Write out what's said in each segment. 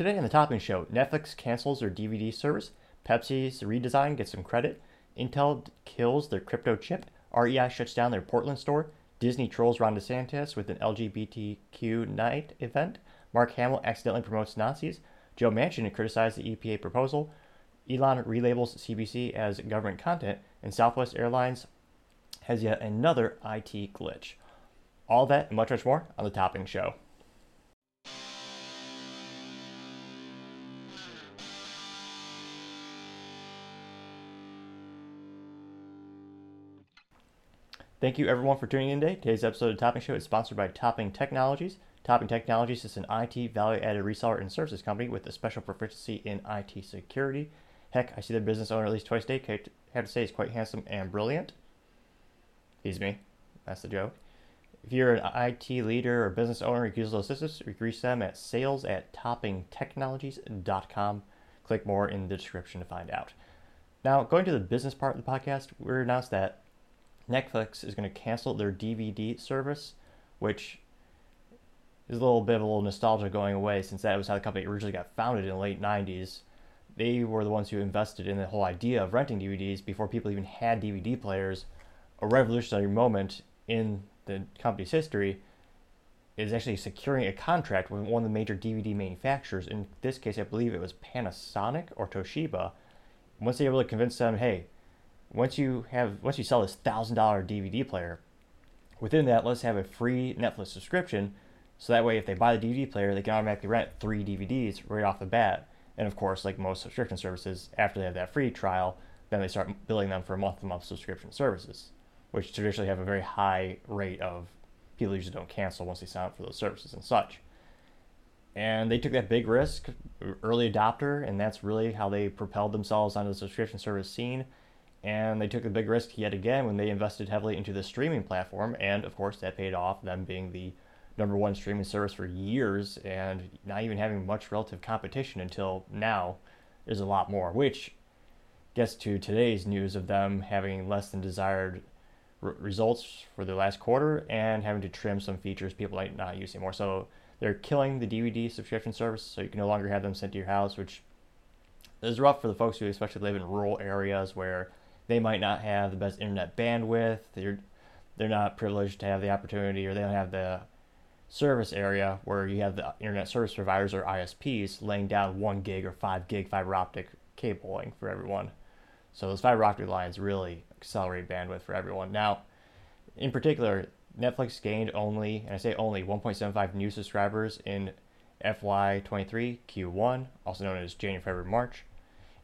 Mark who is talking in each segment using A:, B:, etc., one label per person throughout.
A: Today on the Topping Show, Netflix cancels their DVD service, Pepsi's redesign gets some credit, Intel kills their crypto chip, REI shuts down their Portland store, Disney trolls Ron DeSantis with an LGBTQ night event, Mark Hamill accidentally promotes Nazis, Joe Manchin criticized the EPA proposal, Elon relabels CBC as government content, and Southwest Airlines has yet another IT glitch. All that and much, much more on the Topping Show. Thank you everyone for tuning in today. Today's episode of Topping Show is sponsored by Topping Technologies. Topping Technologies is an IT value added reseller and services company with a special proficiency in IT security. Heck, I see their business owner at least twice a day. I have to say, he's quite handsome and brilliant. He's me. That's the joke. If you're an IT leader or business owner who uses those assistance, you can reach them at sales at toppingtechnologies.com. Click more in the description to find out. Now, going to the business part of the podcast, we announced that Netflix is going to cancel their DVD service, which is a little bit of a little nostalgia going away since that was how the company originally got founded in the late 90s. They were the ones who invested in the whole idea of renting DVDs before people even had DVD players. A revolutionary moment in the company's history is actually securing a contract with one of the major DVD manufacturers. In this case, I believe it was Panasonic or Toshiba. Once they were able to convince them, hey, once you have once you sell this thousand dollar DVD player, within that, let's have a free Netflix subscription. So that way, if they buy the DVD player, they can automatically rent three DVDs right off the bat. And of course, like most subscription services, after they have that free trial, then they start billing them for month-to-month subscription services which traditionally have a very high rate of people usually don't cancel once they sign up for those services and such. And they took that big risk, early adopter, and that's really how they propelled themselves onto the subscription service scene. And they took a big risk yet again when they invested heavily into the streaming platform, and of course that paid off, them being the number one streaming service for years and not even having much relative competition until now. There's a lot more, which gets to today's news of them having less than desired results for the last quarter and having to trim some features people might not use anymore. So they're killing the DVD subscription service, so you can no longer have them sent to your house, which is rough for the folks who especially live in rural areas where they might not have the best internet bandwidth. They're they're not privileged to have the opportunity, or they don't have the service area where you have the internet service providers or ISPs laying down one gig or five gig fiber optic cabling for everyone. So those fiber optic lines really accelerate bandwidth for everyone. Now, in particular, Netflix gained only, and I say only, 1.75 new subscribers in FY23 Q1, also known as January, February, March.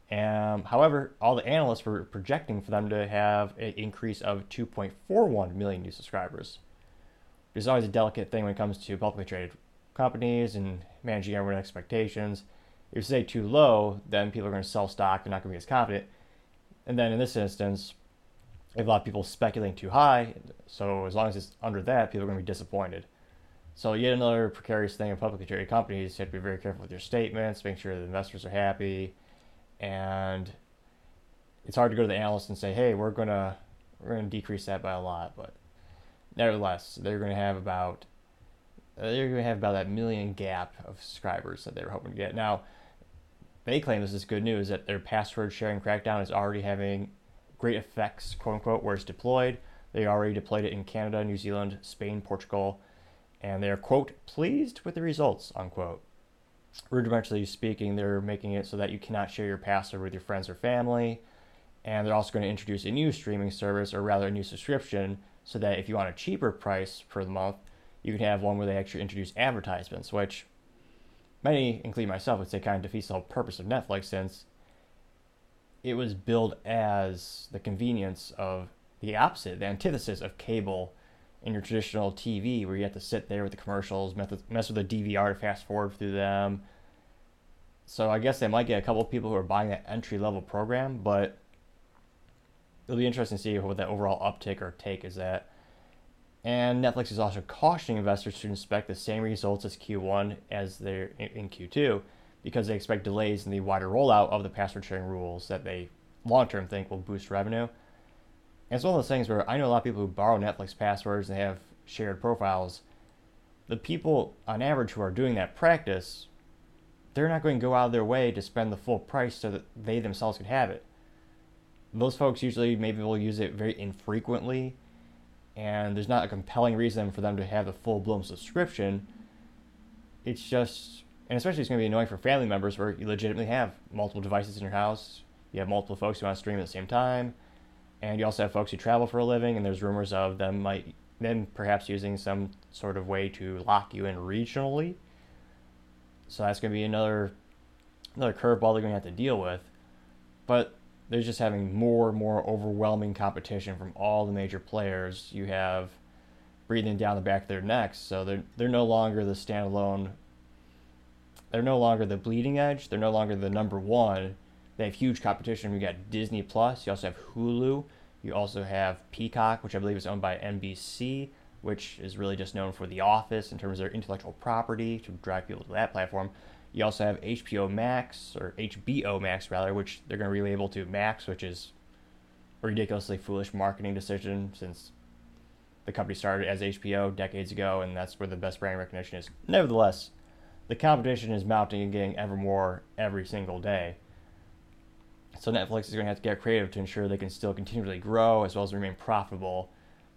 A: Um, however, all the analysts were projecting for them to have an increase of 2.41 million new subscribers. There's always a delicate thing when it comes to publicly traded companies and managing everyone's expectations. If you say too low, then people are going to sell stock. They're not going to be as confident. And then in this instance, a lot of people speculating too high, so as long as it's under that, people are going to be disappointed. So yet another precarious thing in publicly traded companies. You have to be very careful with your statements, make sure the investors are happy, and it's hard to go to the analyst and say, "Hey, we're gonna we're gonna decrease that by a lot," but nevertheless, they're to have about they're to have about that million gap of subscribers that they were hoping to get. Now, they claim this is good news that their password sharing crackdown is already having great effects, quote unquote, where it's deployed. They already deployed it in Canada, New Zealand, Spain, Portugal, and they're, quote, pleased with the results, unquote. Rudimentarily speaking, they're making it so that you cannot share your password with your friends or family. And they're also going to introduce a new streaming service, or rather a new subscription, so that if you want a cheaper price per month, you can have one where they actually introduce advertisements, which many, including myself, would say kind of defeats the whole purpose of Netflix since it was billed as the convenience of the opposite, the antithesis of cable in your traditional TV, where you have to sit there with the commercials, mess with the DVR to fast forward through them. So I guess they might get a couple of people who are buying that entry level program, but it'll be interesting to see what that overall uptick or take is at. And Netflix is also cautioning investors to expect the same results as Q1 as they're in Q2 because they expect delays in the wider rollout of the password sharing rules that they long term think will boost revenue. And it's one of those things where I know a lot of people who borrow Netflix passwords and they have shared profiles. The people on average who are doing that practice they're not going to go out of their way to spend the full price so that they themselves can have it. Those folks usually maybe will use it very infrequently, and there's not a compelling reason for them to have the full blown subscription. It's just, and especially it's going to be annoying for family members where you legitimately have multiple devices in your house, you have multiple folks who want to stream at the same time, and you also have folks who travel for a living, and there's rumors of them might then perhaps using some sort of way to lock you in regionally. So that's going to be another another curveball they're going to have to deal with. But they're just having more and more overwhelming competition from all the major players. You have breathing down the back of their necks, so they're they're no longer the standalone. They're no longer the bleeding edge. They're no longer the number one. They have huge competition. We got Disney Plus. You also have Hulu. You also have Peacock, which I believe is owned by NBC, which is really just known for The Office in terms of their intellectual property to drive people to that platform. You also have HBO Max, or HBO Max rather, which they're going to relabel to Max, which is a ridiculously foolish marketing decision since the company started as HBO decades ago, and that's where the best brand recognition is. Nevertheless, the competition is mounting and getting ever more every single day. So Netflix is going to have to get creative to ensure they can still continually grow as well as remain profitable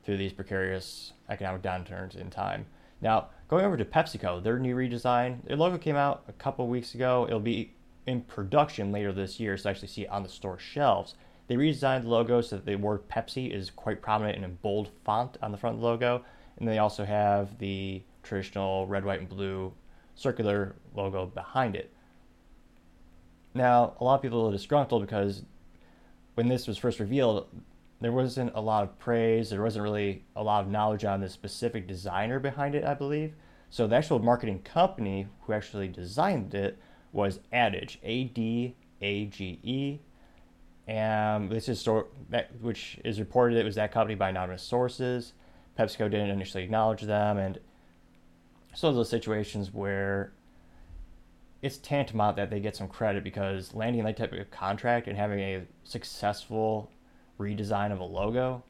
A: through these precarious economic downturns in time. Now, going over to PepsiCo, their new redesign, their logo came out a couple weeks ago. It'll be in production later this year, so I actually see it on the store shelves. They redesigned the logo so that the word Pepsi is quite prominent in a bold font on the front logo, and they also have the traditional red, white, and blue circular logo behind it. Now, a lot of people are disgruntled because when this was first revealed, there wasn't a lot of praise. There wasn't really a lot of knowledge on the specific designer behind it, I believe. So the actual marketing company who actually designed it was Adage, A D A G E, and this is sort that which is reported it was that company by anonymous sources. PepsiCo didn't initially acknowledge them, and so those situations where it's tantamount that they get some credit because landing that type of contract and having a successful redesign of a logo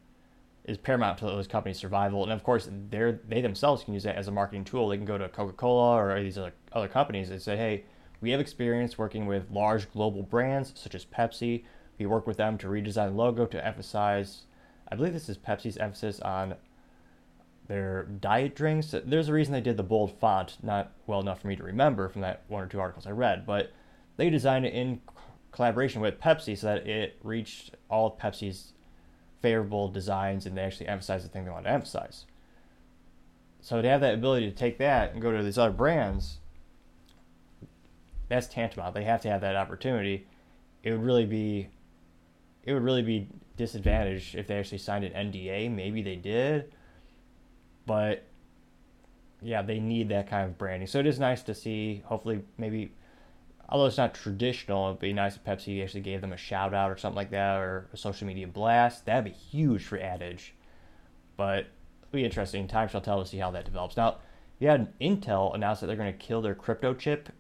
A: is paramount to those companies' survival. And of course, they they themselves can use that as a marketing tool. They can go to Coca Cola or these other, other companies and say, hey, we have experience working with large global brands such as Pepsi. We work with them to redesign the logo to emphasize, I believe this is Pepsi's emphasis on their diet drinks. There's a reason they did the bold font, not well enough for me to remember from that one or two articles I read, but they designed it in collaboration with Pepsi so that it reached all of Pepsi's favorable designs and they actually emphasized the thing they want to emphasize. So to have that ability to take that and go to these other brands, that's tantamount. They have to have that opportunity. It would really be it would really be disadvantaged if they actually signed an NDA. Maybe they did, but yeah, they need that kind of branding. So it is nice to see. Hopefully, maybe although it's not traditional, it'd be nice if Pepsi actually gave them a shout out or something like that, or a social media blast. That'd be huge for Adage. But it'll be interesting. Time shall tell to see how that develops. Now, you had Intel announce that they're going to kill their crypto chip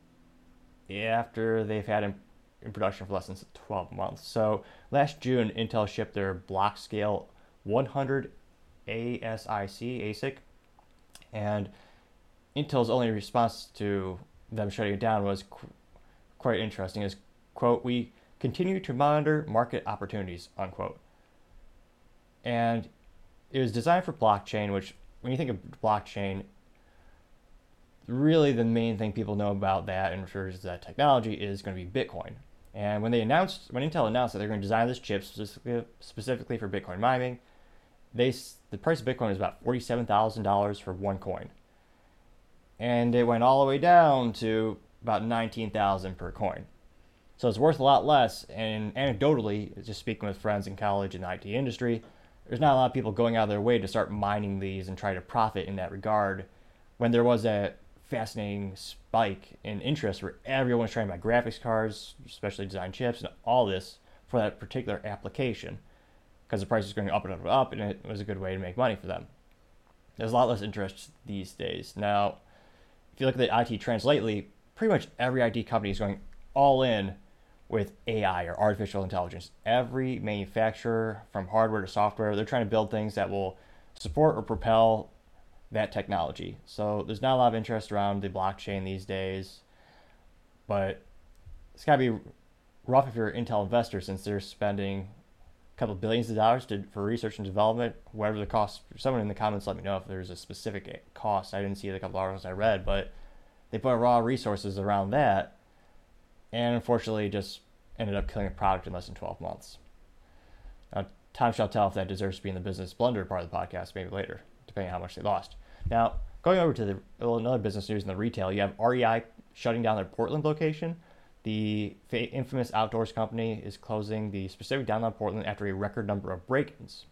A: after they've had in, in production for less than 12 months. So last June, Intel shipped their Blockscale 100 ASIC ASIC, and Intel's only response to them shutting it down was quite interesting. Is quote we continue to monitor market opportunities unquote, and it was designed for blockchain. Which when you think of blockchain, really the main thing people know about that and refers to that technology is going to be Bitcoin. And when they announced, when Intel announced that they're going to design this chip specifically, for Bitcoin mining, they the price of Bitcoin is about forty-seven thousand dollars for one coin, and it went all the way down to about nineteen thousand per coin. So it's worth a lot less. And anecdotally, just speaking with friends in college in the IT industry, there's not a lot of people going out of their way to start mining these and try to profit in that regard. When there was a fascinating spike in interest where everyone was trying to buy graphics cards, especially design chips, and all this for that particular application because the price is going up and up and up, and it was a good way to make money for them. There's a lot less interest these days. Now, if you look at the IT trends lately, pretty much every IT company is going all in with AI or artificial intelligence. Every manufacturer, from hardware to software, they're trying to build things that will support or propel that technology. So there's not a lot of interest around the blockchain these days. but it's got to be rough if you're an Intel investor since they're spending a couple of billions of dollars to, for research and development, whatever the cost. Someone in the comments let me know if there's a specific cost. I didn't see the couple of articles I read, but they put raw resources around that, and unfortunately just ended up killing a product in less than 12 months. Now, time shall tell if that deserves to be in the business blender part of the podcast, maybe later, depending on how much they lost. Now, going over to the well, another business news in the retail, you have REI shutting down their Portland location. The infamous outdoors company is closing the specific downtown Portland after a record number of break-ins.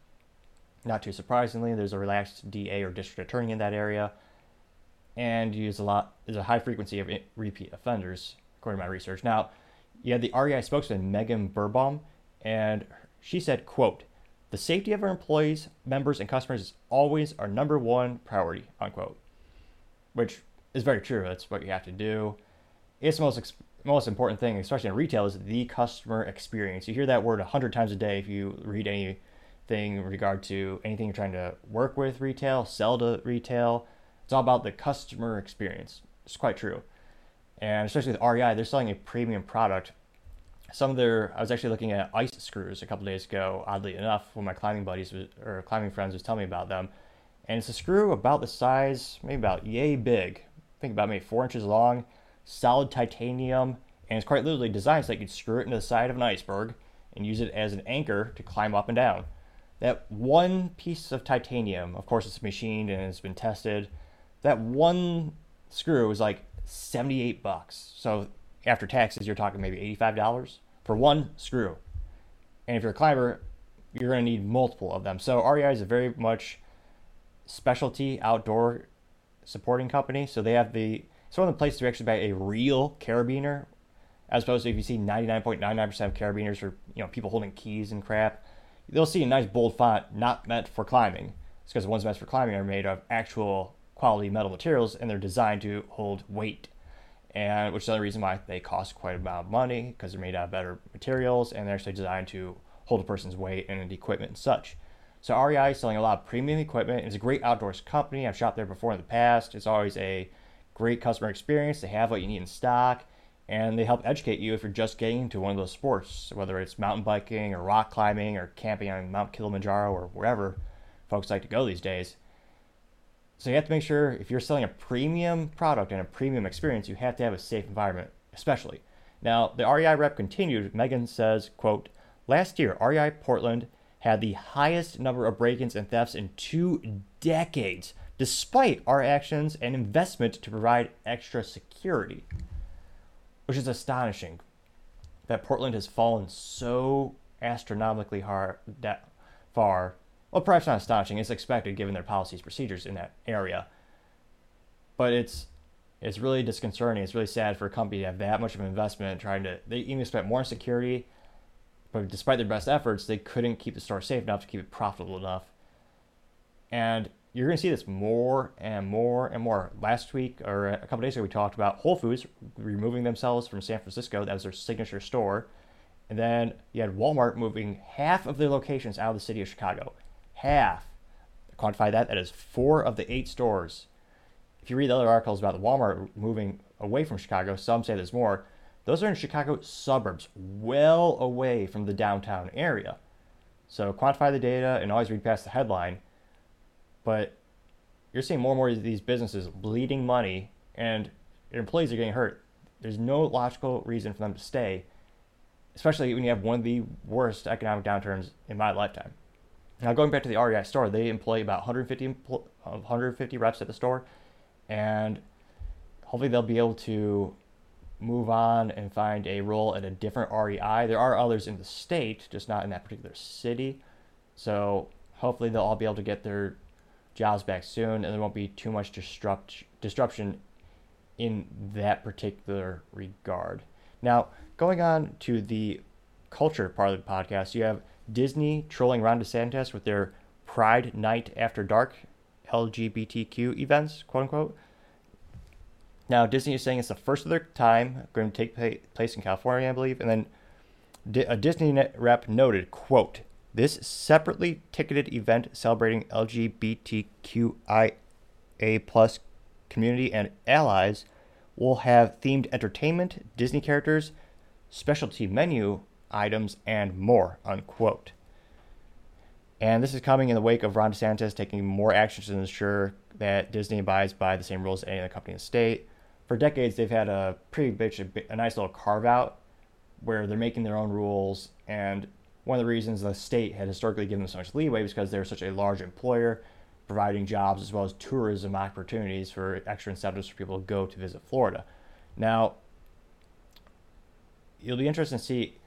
A: Not too surprisingly, there's a relaxed DA or district attorney in that area, and use a lot. There's a high frequency of repeat offenders, according to my research. Now, you had the REI spokesman Megan Beerbohm, and she said, "quote The safety of our employees, members, and customers is always our number one priority." Unquote. Which is very true. That's what you have to do. It's the most most important thing, especially in retail, is the customer experience. You hear that word a hundred times a day if you read anything in regard to anything you're trying to work with retail, sell to retail. It's all about the customer experience. It's quite true. And especially with REI, they're selling a premium product. Some of their, I was actually looking at ice screws a couple days ago, oddly enough, when my climbing buddies was, or climbing friends was telling me about them. And it's a screw about the size, maybe about yay big. think about maybe four inches long solid titanium, and it's quite literally designed so that you could screw it into the side of an iceberg and use it as an anchor to climb up and down. That one piece of titanium, of course, it's machined and it's been tested. That one screw was like 78 bucks. So after taxes, you're talking maybe $85 for one screw. And if you're a climber, you're going to need multiple of them. So REI is a very much specialty outdoor supporting company. So they have the it's one of the places to actually buy a real carabiner, as opposed to if you see 99.99% of carabiners for you know people holding keys and crap, they'll see a nice bold font not meant for climbing. It's because the ones meant for climbing are made of actual quality metal materials and they're designed to hold weight. And which is the reason why they cost quite a amount of money because they're made out of better materials and they're actually designed to hold a person's weight and equipment and such. So REI is selling a lot of premium equipment. It's a great outdoors company. I've shopped there before in the past. It's always a great customer experience. They have what you need in stock, and they help educate you if you're just getting into one of those sports, whether it's mountain biking or rock climbing or camping on Mount Kilimanjaro or wherever folks like to go these days. So you have to make sure if you're selling a premium product and a premium experience, you have to have a safe environment, especially. Now, the REI rep continued. Megan says, quote, Last year, REI Portland had the highest number of break-ins and thefts in two decades despite our actions and investment to provide extra security, which is astonishing that Portland has fallen so astronomically hard that far. Well, perhaps not astonishing. It's expected given their policies, procedures in that area. But it's it's really disconcerting. It's really sad for a company to have that much of an investment trying to. They even spent more on security, but despite their best efforts, they couldn't keep the store safe enough to keep it profitable enough. And you're going to see this more and more and more. Last week or a couple days ago, we talked about Whole Foods removing themselves from San Francisco. That was their signature store. And then you had Walmart moving half of their locations out of the city of Chicago. Half. Quantify that. That is four of the eight stores. If you read the other articles about Walmart moving away from Chicago, some say there's more. Those are in Chicago suburbs, well away from the downtown area. So quantify the data and always read past the headline but you're seeing more and more of these businesses bleeding money and their employees are getting hurt. There's no logical reason for them to stay, especially when you have one of the worst economic downturns in my lifetime. Now, going back to the REI store, they employ about 150, uh, 150 reps at the store, and hopefully they'll be able to move on and find a role at a different REI. There are others in the state, just not in that particular city. So hopefully they'll all be able to get their jobs back soon, and there won't be too much disrupt disruption in that particular regard. Now, going on to the culture part of the podcast, you have Disney trolling Ron DeSantis with their Pride Night After Dark LGBTQ events, quote unquote. Now, Disney is saying it's the first of their time, going to take place in California, I believe. And then a Disney rep noted, quote, this separately ticketed event celebrating LGBTQIA plus community and allies will have themed entertainment, Disney characters, specialty menu items, and more, unquote. And this is coming in the wake of Ron DeSantis taking more actions to ensure that Disney abides by the same rules as any other company in the state. For decades, they've had a pretty big, a nice little carve out where they're making their own rules. And one of the reasons the state had historically given them so much leeway was because they're such a large employer, providing jobs as well as tourism opportunities for extra incentives for people to go to visit Florida. Now, it'll be interesting to see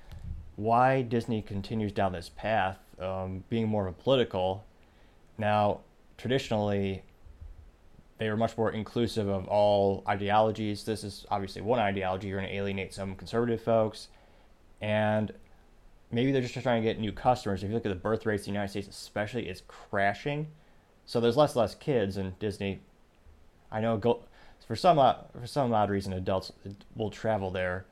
A: why Disney continues down this path, um, being more of a political. Now, traditionally, they were much more inclusive of all ideologies. This is obviously one ideology. You're going to alienate some conservative folks, and maybe they're just trying to get new customers. If you look at the birth rates in the United States, especially, it's crashing. So there's less and less kids, and Disney. I know go, for some for some odd reason, adults will travel there.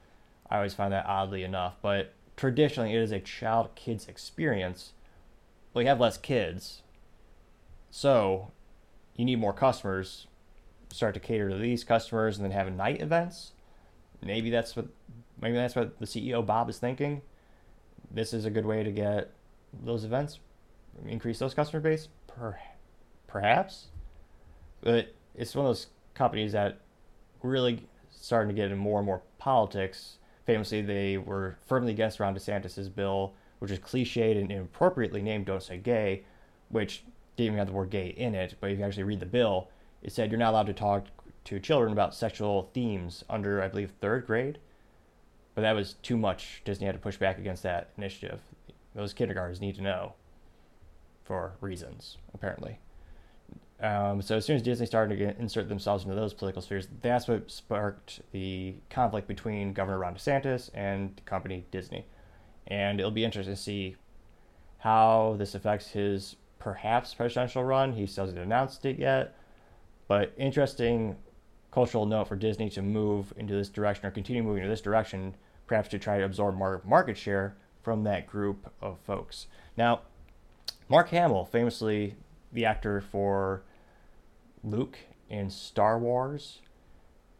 A: I always find that oddly enough, but traditionally it is a child kids experience. We have less kids, so you need more customers. Start to cater to these customers, and then have night events. Maybe that's what maybe that's what the CEO Bob is thinking. This is a good way to get those events, increase those customer base. Per, perhaps, but it's one of those companies that really starting to get in more and more politics. Famously, they were firmly against Ron DeSantis' bill, which is cliched and inappropriately named "Don't Say Gay," which didn't even have the word gay in it, but if you actually read the bill, it said you're not allowed to talk to children about sexual themes under, I believe, third grade. But that was too much. Disney had to push back against that initiative. Those kindergartens need to know for reasons, apparently. Um, so as soon as Disney started to insert themselves into those political spheres, that's what sparked the conflict between Governor Ron DeSantis and the company Disney. And it'll be interesting to see how this affects his perhaps presidential run. He still hasn't announced it yet. But interesting cultural note for Disney to move into this direction or continue moving in this direction, perhaps to try to absorb more market share from that group of folks. Now, Mark Hamill, famously the actor for Luke in Star Wars,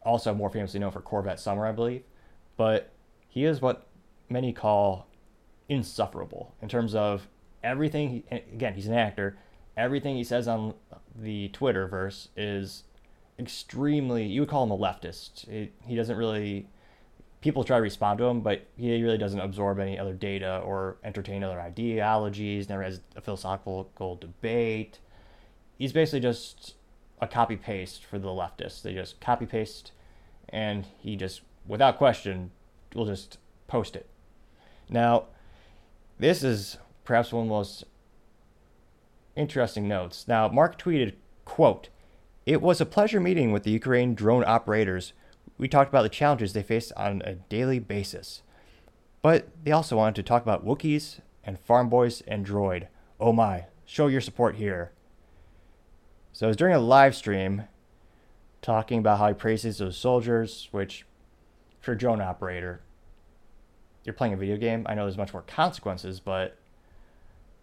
A: also more famously known for Corvette Summer, I believe, but he is what many call insufferable in terms of everything. He, again, he's an actor. Everything he says on the Twitterverse is extremely. You would call him a leftist. It, he doesn't really. People try to respond to him, but he really doesn't absorb any other data or entertain other ideologies. Never has a philosophical debate. He's basically just a copy paste for the leftists. They just copy paste, and he just, without question, will just post it. Now, this is perhaps one of the most interesting notes. Now, Mark tweeted, quote, It was a pleasure meeting with the Ukraine drone operators. We talked about the challenges they face on a daily basis. But they also wanted to talk about Wookiees and Farm Boys and Droid. Oh my, show your support here. So it was during a live stream talking about how he praises those soldiers, which for a drone operator, you're playing a video game. I know there's much more consequences, but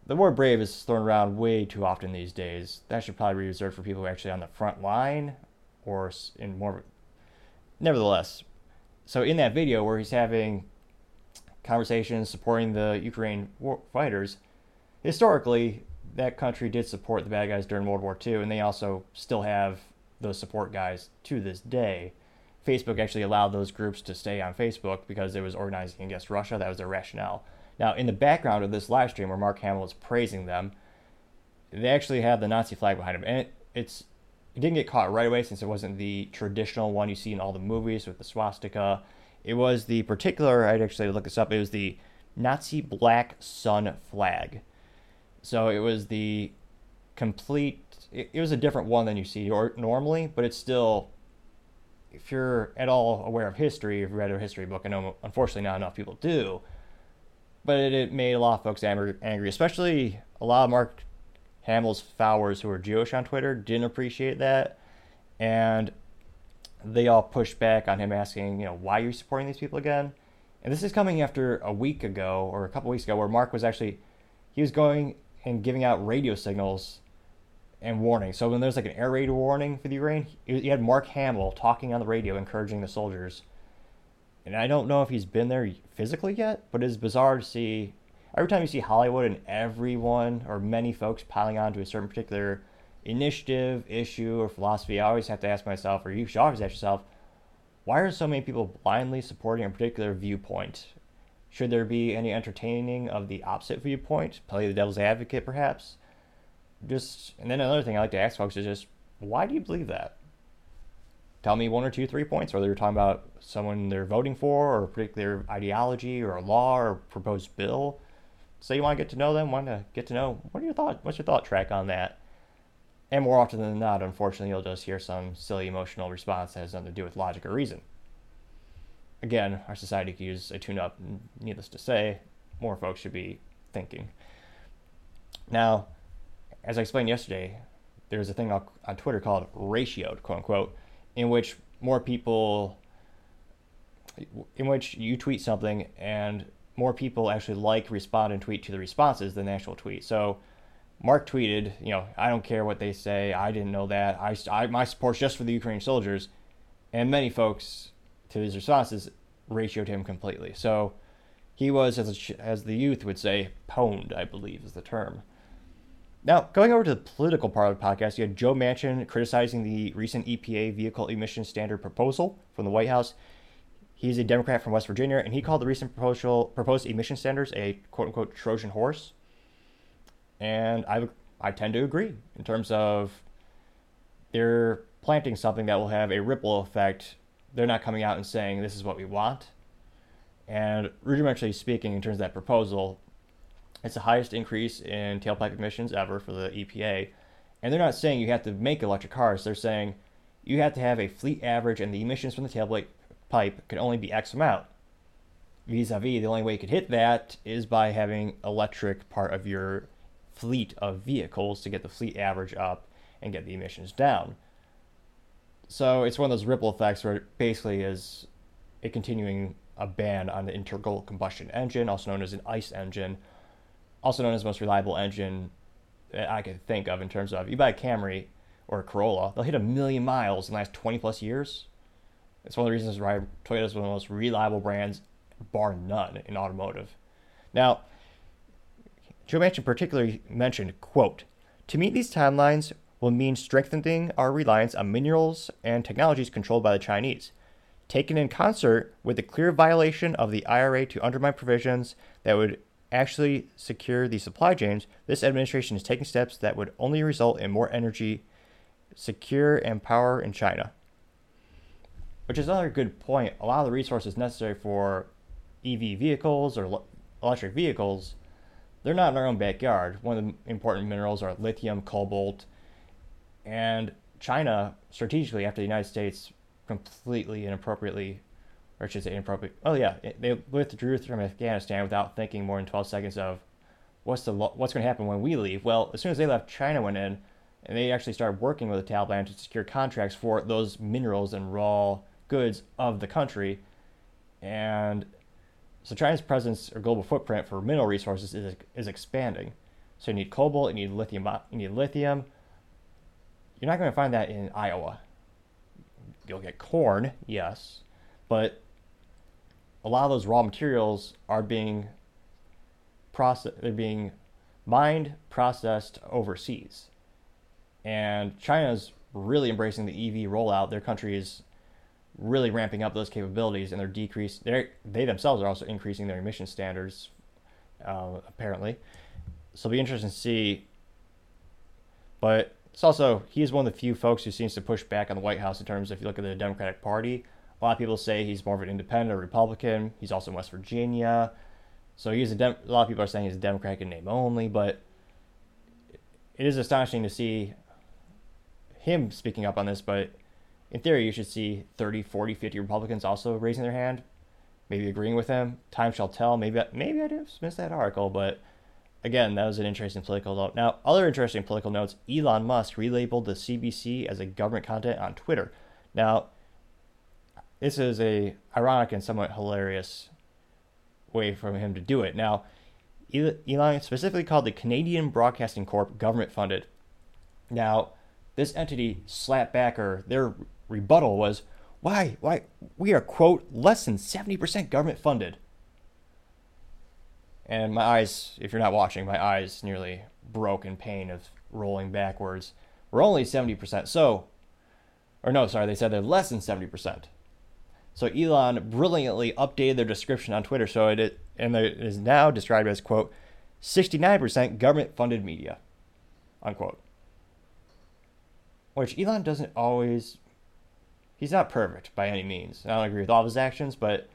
A: the word brave is thrown around way too often these days. That should probably be reserved for people who are actually on the front line or in more. Nevertheless, so in that video where he's having conversations supporting the Ukraine war fighters, historically, that country did support the bad guys during World War II, and they also still have those support guys to this day. Facebook actually allowed those groups to stay on Facebook because it was organizing against Russia. That was their rationale. Now, in the background of this live stream where Mark Hamill is praising them, they actually have the Nazi flag behind them, and it, it's it didn't get caught right away since it wasn't the traditional one you see in all the movies with the swastika. It was the particular. I'd actually look this up. It was the Nazi black sun flag. So it was the complete. It, was a different one than you see or, normally, but it's still. If you're at all aware of history, if you read a history book, I know unfortunately not enough people do but it, it made a lot of folks angry, especially a lot of Mark Hamill's followers who are Jewish on Twitter didn't appreciate that, and they all pushed back on him, asking, you know, why are you supporting these people again? And this is coming after a week ago or a couple weeks ago, where Mark was actually he was going and giving out radio signals and warning. So when there's like an air raid warning for the Ukraine, you had Mark Hamill talking on the radio, encouraging the soldiers. And I don't know if he's been there physically yet, but it's bizarre to see. Every time you see Hollywood and everyone or many folks piling on to a certain particular initiative, issue, or philosophy, I always have to ask myself, or you should always ask yourself, why are so many people blindly supporting a particular viewpoint? Should there be any entertaining of the opposite viewpoint? Play the devil's advocate, perhaps? Just and then another thing I like to ask folks is just why do you believe that? Tell me one or two, three points, whether you're talking about someone they're voting for, or a particular ideology, or a law, or a proposed bill. So you want to get to know them, want to get to know what are your thought, what's your thought track on that? And more often than not, unfortunately, you'll just hear some silly emotional response that has nothing to do with logic or reason. Again, our society could use a tune up, needless to say, more folks should be thinking. Now, as I explained yesterday, there's a thing on Twitter called ratioed, quote unquote, in which more people, in which you tweet something and more people actually like, respond, and tweet to the responses than the actual tweet. So, Mark tweeted, you know, I don't care what they say. I didn't know that. I, I my support's just for the Ukrainian soldiers, and many folks to his responses ratioed him completely. So he was, as a, as the youth would say, pwned. I believe is the term. Now, going over to the political part of the podcast, you had Joe Manchin criticizing the recent EPA vehicle emission standard proposal from the White House. He's a Democrat from West Virginia, and he called the recent proposal, proposed emission standards a quote unquote Trojan horse. And I, I tend to agree in terms of they're planting something that will have a ripple effect. They're not coming out and saying this is what we want. And rudimentarily speaking, in terms of that proposal, it's the highest increase in tailpipe emissions ever for the EPA. And they're not saying you have to make electric cars. They're saying you have to have a fleet average and the emissions from the tailpipe pipe can only be X amount. Vis-a-vis, the only way you could hit that is by having electric part of your fleet of vehicles to get the fleet average up and get the emissions down. So it's one of those ripple effects where it basically is a continuing a ban on the internal combustion engine, also known as an ICE engine, also known as the most reliable engine that I could think of in terms of you buy a Camry or a Corolla, they'll hit a million miles in the last 20 plus years. It's one of the reasons why Toyota is one of the most reliable brands, bar none, in automotive. Now, Joe Manchin particularly mentioned, quote, to meet these timelines will mean strengthening our reliance on minerals and technologies controlled by the Chinese, taken in concert with the clear violation of the IRA to undermine provisions that would actually secure the supply chains, this administration is taking steps that would only result in more energy secure and power in China. Which is another good point. A lot of the resources necessary for EV vehicles or electric vehicles they're not in our own backyard. One of the important minerals are lithium, cobalt, and China strategically after the United States completely inappropriately, or I should say inappropriate. Oh yeah, they withdrew from Afghanistan without thinking more than 12 seconds of what's the what's going to happen when we leave. Well, as soon as they left, China went in, and they actually started working with the Taliban to secure contracts for those minerals and raw goods of the country, and so China's presence or global footprint for mineral resources is, is expanding. So you need cobalt, you need lithium, you need lithium. You're not going to find that in Iowa. You'll get corn, yes, but a lot of those raw materials are being processed, they're being mined, processed overseas. And China's really embracing the EV rollout. Their country is really ramping up those capabilities, and they're decrease. They they themselves are also increasing their emission standards, uh, apparently. So it'll be interesting to see. But it's also he's one of the few folks who seems to push back on the White House in terms of if you look at the Democratic Party. A lot of people say he's more of an independent or Republican. He's also in West Virginia, so he's a. Dem- a lot of people are saying he's a Democratic in name only, but it is astonishing to see him speaking up on this. But in theory, you should see 30, 40, 50 Republicans also raising their hand, maybe agreeing with him. Time shall tell. Maybe maybe I did miss that article, but again, that was an interesting political note. Now, other interesting political notes: Elon Musk relabeled the CBC as a government content on Twitter. Now, this is a ironic and somewhat hilarious way for him to do it. Now, Elon specifically called the Canadian Broadcasting Corp government funded. Now, this entity slapped back, or their rebuttal was, why, why, we are, quote, less than 70% government funded. And my eyes, if you're not watching, my eyes nearly broke in pain of rolling backwards. We're only 70%. So, or no, sorry, they said they're less than 70%. So Elon brilliantly updated their description on Twitter. So it, and it is now described as, quote, 69% government funded media, unquote. Which Elon doesn't always, he's not perfect by any means. I don't agree with all of his actions, but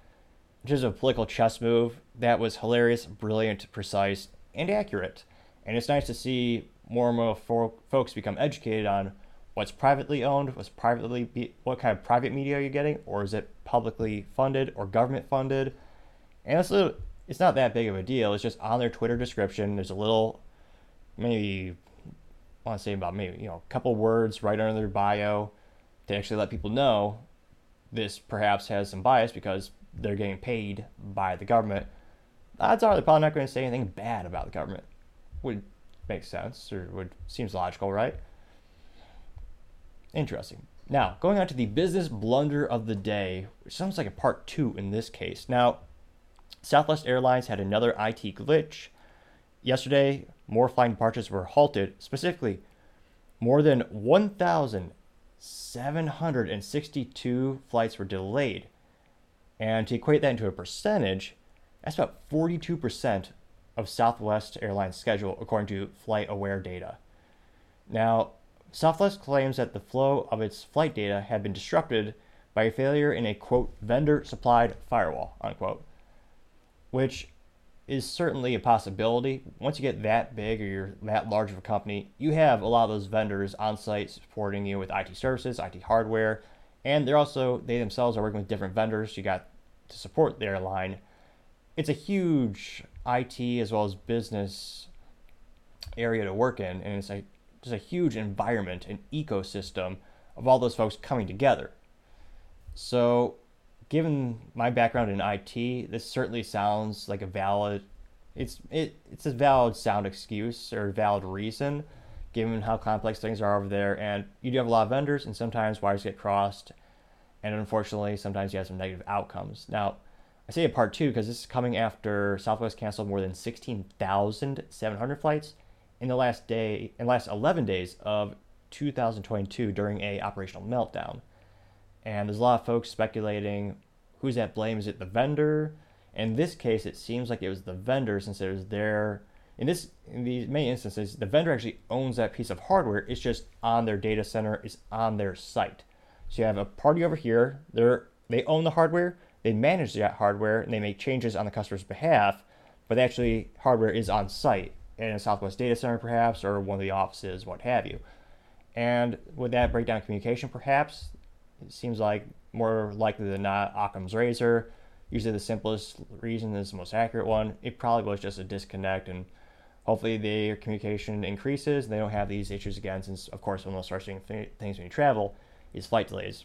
A: just a political chess move that was hilarious, brilliant, precise, and accurate. And it's nice to see more and more fo- folks become educated on what's privately owned, what's privately be, what kind of private media are you getting, or is it publicly funded or government funded? And it's a, it's not that big of a deal. It's just on their Twitter description. There's a little, maybe I want to say about maybe you know a couple words right under their bio to actually let people know this perhaps has some bias because they're getting paid by the government. Odds are they're probably not going to say anything bad about the government. Would make sense or would seems logical, right? Interesting. Now, going on to the business blunder of the day, which sounds like a part two in this case. Now, Southwest Airlines had another IT glitch. Yesterday, more flying departures were halted. Specifically, more than 1,762 flights were delayed. And to equate that into a percentage, that's about 42% of Southwest Airlines' schedule, according to FlightAware data. Now, Southwest claims that the flow of its flight data had been disrupted by a failure in a quote vendor supplied firewall unquote, which is certainly a possibility. Once you get that big or you're that large of a company, you have a lot of those vendors on site supporting you with IT services, IT hardware, and they're also they themselves are working with different vendors. You got to support their line. It's a huge IT as well as business area to work in, and it's a just a huge environment and ecosystem of all those folks coming together. So, given my background in IT, this certainly sounds like a valid it's it, it's a valid sound excuse or valid reason given how complex things are over there and you do have a lot of vendors and sometimes wires get crossed and unfortunately sometimes you have some negative outcomes. Now, I say a part two because this is coming after Southwest canceled more than 16,700 flights in the last day, in last 11 days of 2022 during a operational meltdown. And there's a lot of folks speculating who's at blame. Is it the vendor? In this case, it seems like it was the vendor since it was their. In this, in these many instances, the vendor actually owns that piece of hardware. It's just on their data center. It's on their site. So you have a party over here. They're they own the hardware they manage that hardware and they make changes on the customer's behalf, but actually hardware is on site in a Southwest data center perhaps or one of the offices, what have you. And with that breakdown of communication, perhaps it seems like more likely than not Occam's razor. Usually the simplest reason is the most accurate one. It probably was just a disconnect and hopefully their communication increases and they don't have these issues again since of course one of the seeing things when you travel is flight delays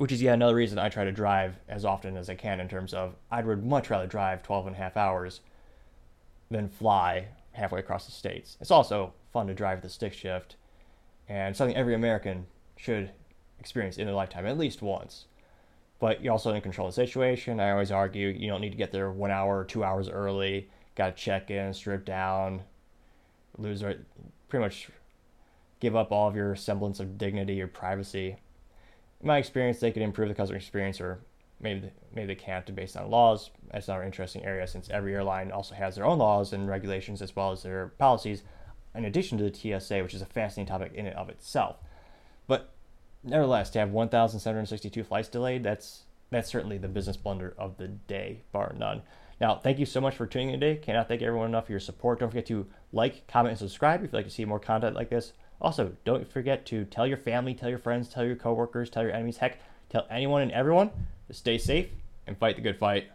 A: which is yet another reason I try to drive as often as I can in terms of I would much rather drive 12 and a half hours than fly halfway across the states. It's also fun to drive the stick shift and something every American should experience in their lifetime at least once. But you're also in control of the situation. I always argue you don't need to get there one hour or two hours early. Got to check in, strip down, lose, uh, pretty much give up all of your semblance of dignity or privacy in my experience, they could improve the customer experience, or maybe maybe they can't based on laws. That's another interesting area since every airline also has their own laws and regulations as well as their policies, in addition to the TSA, which is a fascinating topic in and of itself. But nevertheless, to have 1,762 flights delayed, that's that's certainly the business blunder of the day, bar none. Now, thank you so much for tuning in today. Cannot thank everyone enough for your support. Don't forget to like, comment, and subscribe if you'd like to see more content like this. Also, don't forget to tell your family, tell your friends, tell your coworkers, tell your enemies, heck, tell anyone and everyone to stay safe and fight the good fight.